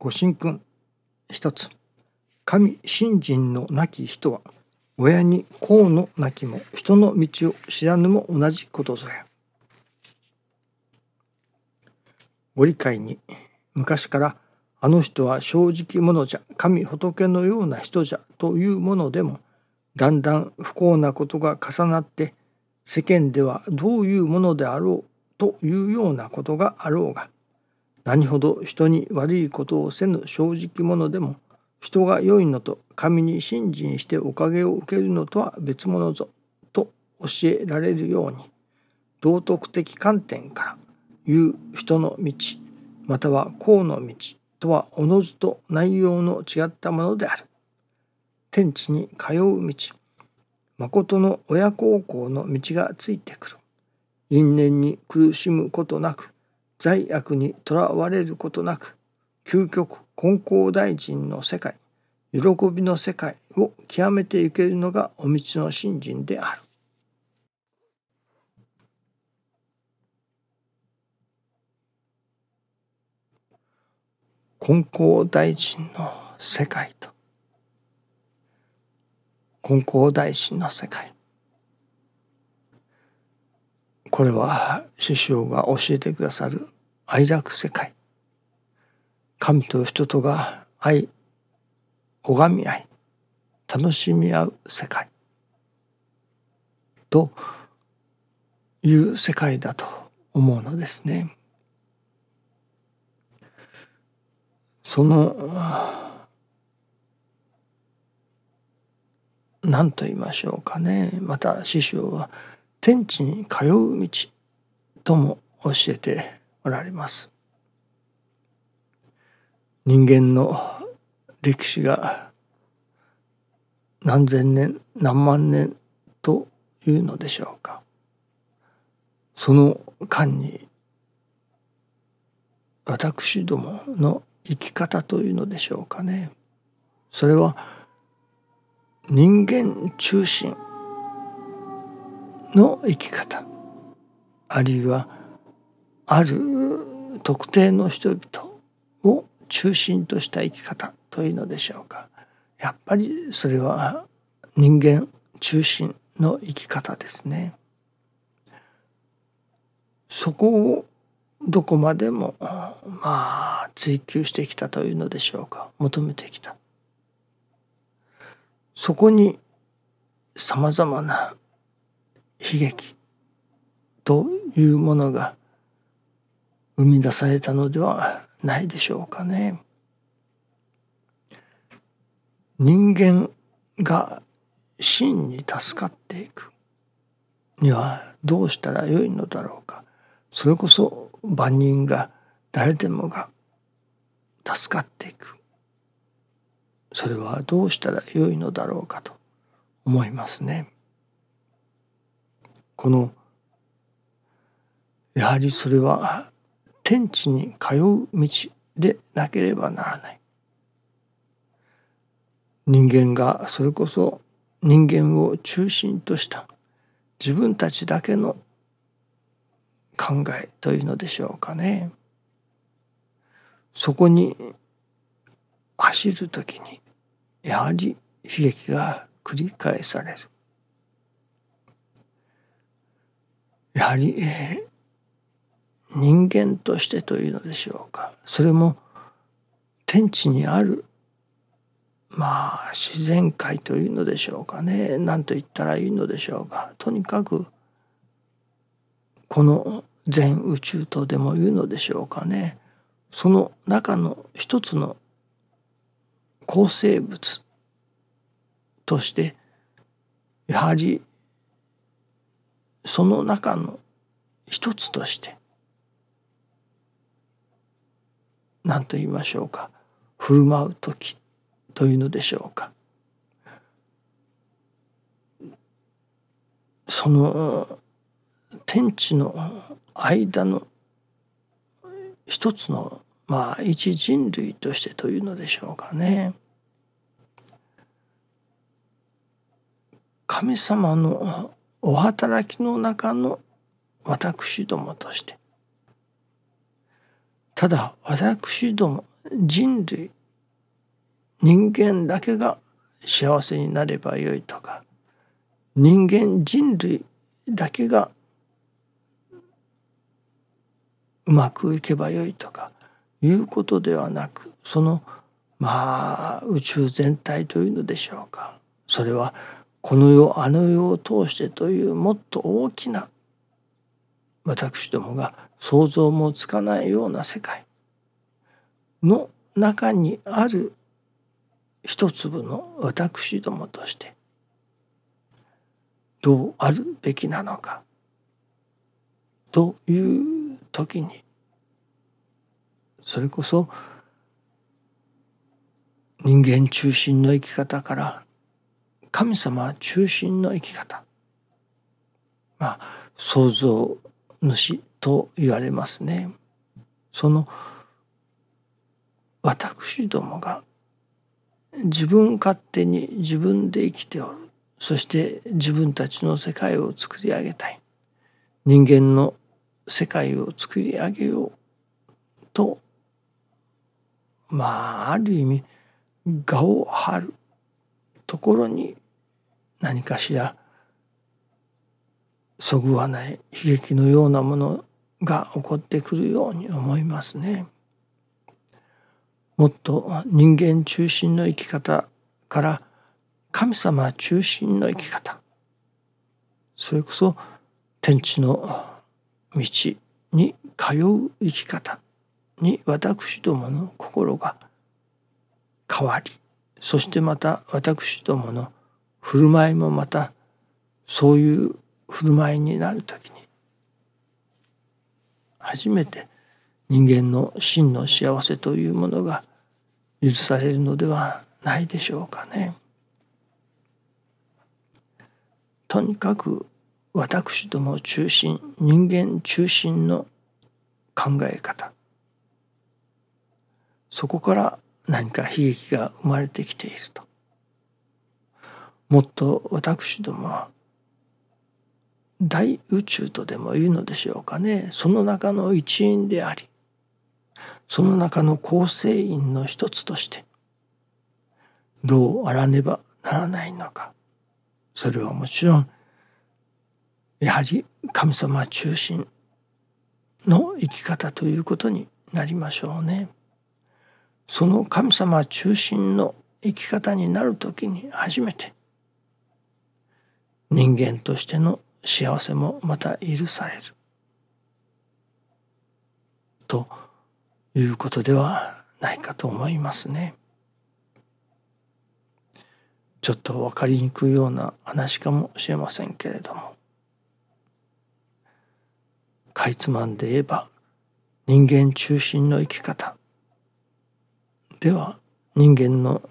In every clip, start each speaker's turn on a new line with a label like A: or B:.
A: ご神君一つ神信心のなき人は親に公のなきも人の道を知らぬも同じことぞや。ご理解に昔からあの人は正直者じゃ神仏のような人じゃというものでもだんだん不幸なことが重なって世間ではどういうものであろうというようなことがあろうが何ほど人に悪いことをせぬ正直者でも人が良いのと神に信心しておかげを受けるのとは別物ぞと教えられるように道徳的観点から言う人の道または公の道とはおのずと内容の違ったものである。天地に通う道誠の親孝行の道がついてくる。因縁に苦しむことなく罪悪にとらわれることなく究極根高大臣の世界喜びの世界を極めていけるのがお道の信心である。金光大臣の世界と金光大臣の世界これは師匠が教えてくださる愛楽世界。神と人とが愛拝み合い楽しみ合う世界。という世界だと思うのですね。その何と言いましょうかね。また師匠は天地に通う道とも教えておられます。人間の歴史が何千年何万年というのでしょうかその間に私どもの生き方というのでしょうかねそれは人間中心の生き方。あるいはある特定の人々を中心とした生き方というのでしょうか。やっぱりそれは人間中心の生き方ですね。そこをどこまでもまあ追求してきたというのでしょうか。求めてきた。そこにさまざまな悲劇というものが生み出されたのではないでしょうかね。人間が真に助かっていくにはどうしたらよいのだろうかそれこそ万人が誰でもが助かっていくそれはどうしたらよいのだろうかと思いますね。このやはりそれは天地に通う道でなければならない。人間がそれこそ人間を中心とした自分たちだけの考えというのでしょうかね。そこに走る時にやはり悲劇が繰り返される。やはり、えー、人間としてというのでしょうか。それも天地にあるまあ自然界というのでしょうかね。何と言ったらいいのでしょうか。とにかくこの全宇宙とでも言うのでしょうかね。その中の一つの構成物としてやはりその中の一つとして何と言いましょうか振る舞う時というのでしょうかその天地の間の一つのまあ一人類としてというのでしょうかね。神様のお働きの中の私どもとして。ただ私ども人類人間だけが幸せになればよいとか人間人類だけがうまくいけばよいとかいうことではなくそのまあ宇宙全体というのでしょうか。それはこの世あの世を通してというもっと大きな私どもが想像もつかないような世界の中にある一粒の私どもとしてどうあるべきなのかという時にそれこそ人間中心の生き方から神様中心の生き方。まあ創造主と言われますね。その私どもが自分勝手に自分で生きておる。そして自分たちの世界を作り上げたい。人間の世界を作り上げよう。とまあある意味我を張るところに何かしらそぐわない悲劇のようなものが起こってくるように思いますね。もっと人間中心の生き方から神様中心の生き方それこそ天地の道に通う生き方に私どもの心が変わりそしてまた私どもの振る舞いもまたそういう振る舞いになる時に初めて人間の真の幸せというものが許されるのではないでしょうかね。とにかく私ども中心人間中心の考え方そこから何か悲劇が生まれてきているともっと私どもは大宇宙とでも言うのでしょうかねその中の一員でありその中の構成員の一つとしてどうあらねばならないのかそれはもちろんやはり神様中心の生き方ということになりましょうね。その神様中心の生き方になる時に初めて人間としての幸せもまた許される。ということではないかと思いますね。ちょっと分かりにくいような話かもしれませんけれども。かいつまんで言えば人間中心の生き方。では人間の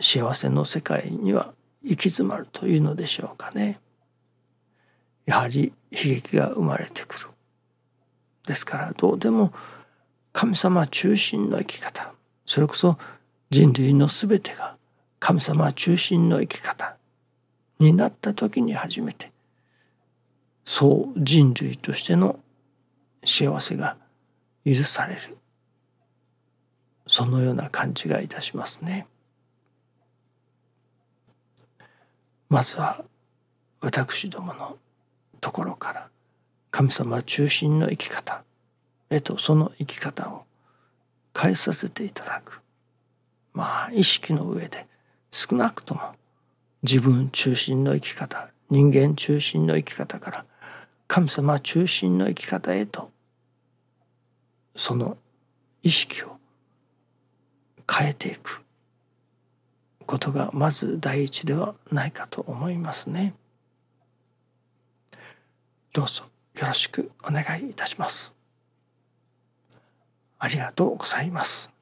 A: 幸せの世界には行き詰まるというのでしょうかね。やはり悲劇が生まれてくる。ですからどうでも神様中心の生き方それこそ人類の全てが神様中心の生き方になった時に初めてそう人類としての幸せが許されるそのような感じがいたしますね。まずは私どものところから神様中心の生き方へとその生き方を変えさせていただく。まあ意識の上で少なくとも自分中心の生き方人間中心の生き方から神様中心の生き方へとその意識を変えていく。ことがまず第一ではないかと思いますね。どうぞよろしくお願いいたします。ありがとうございます。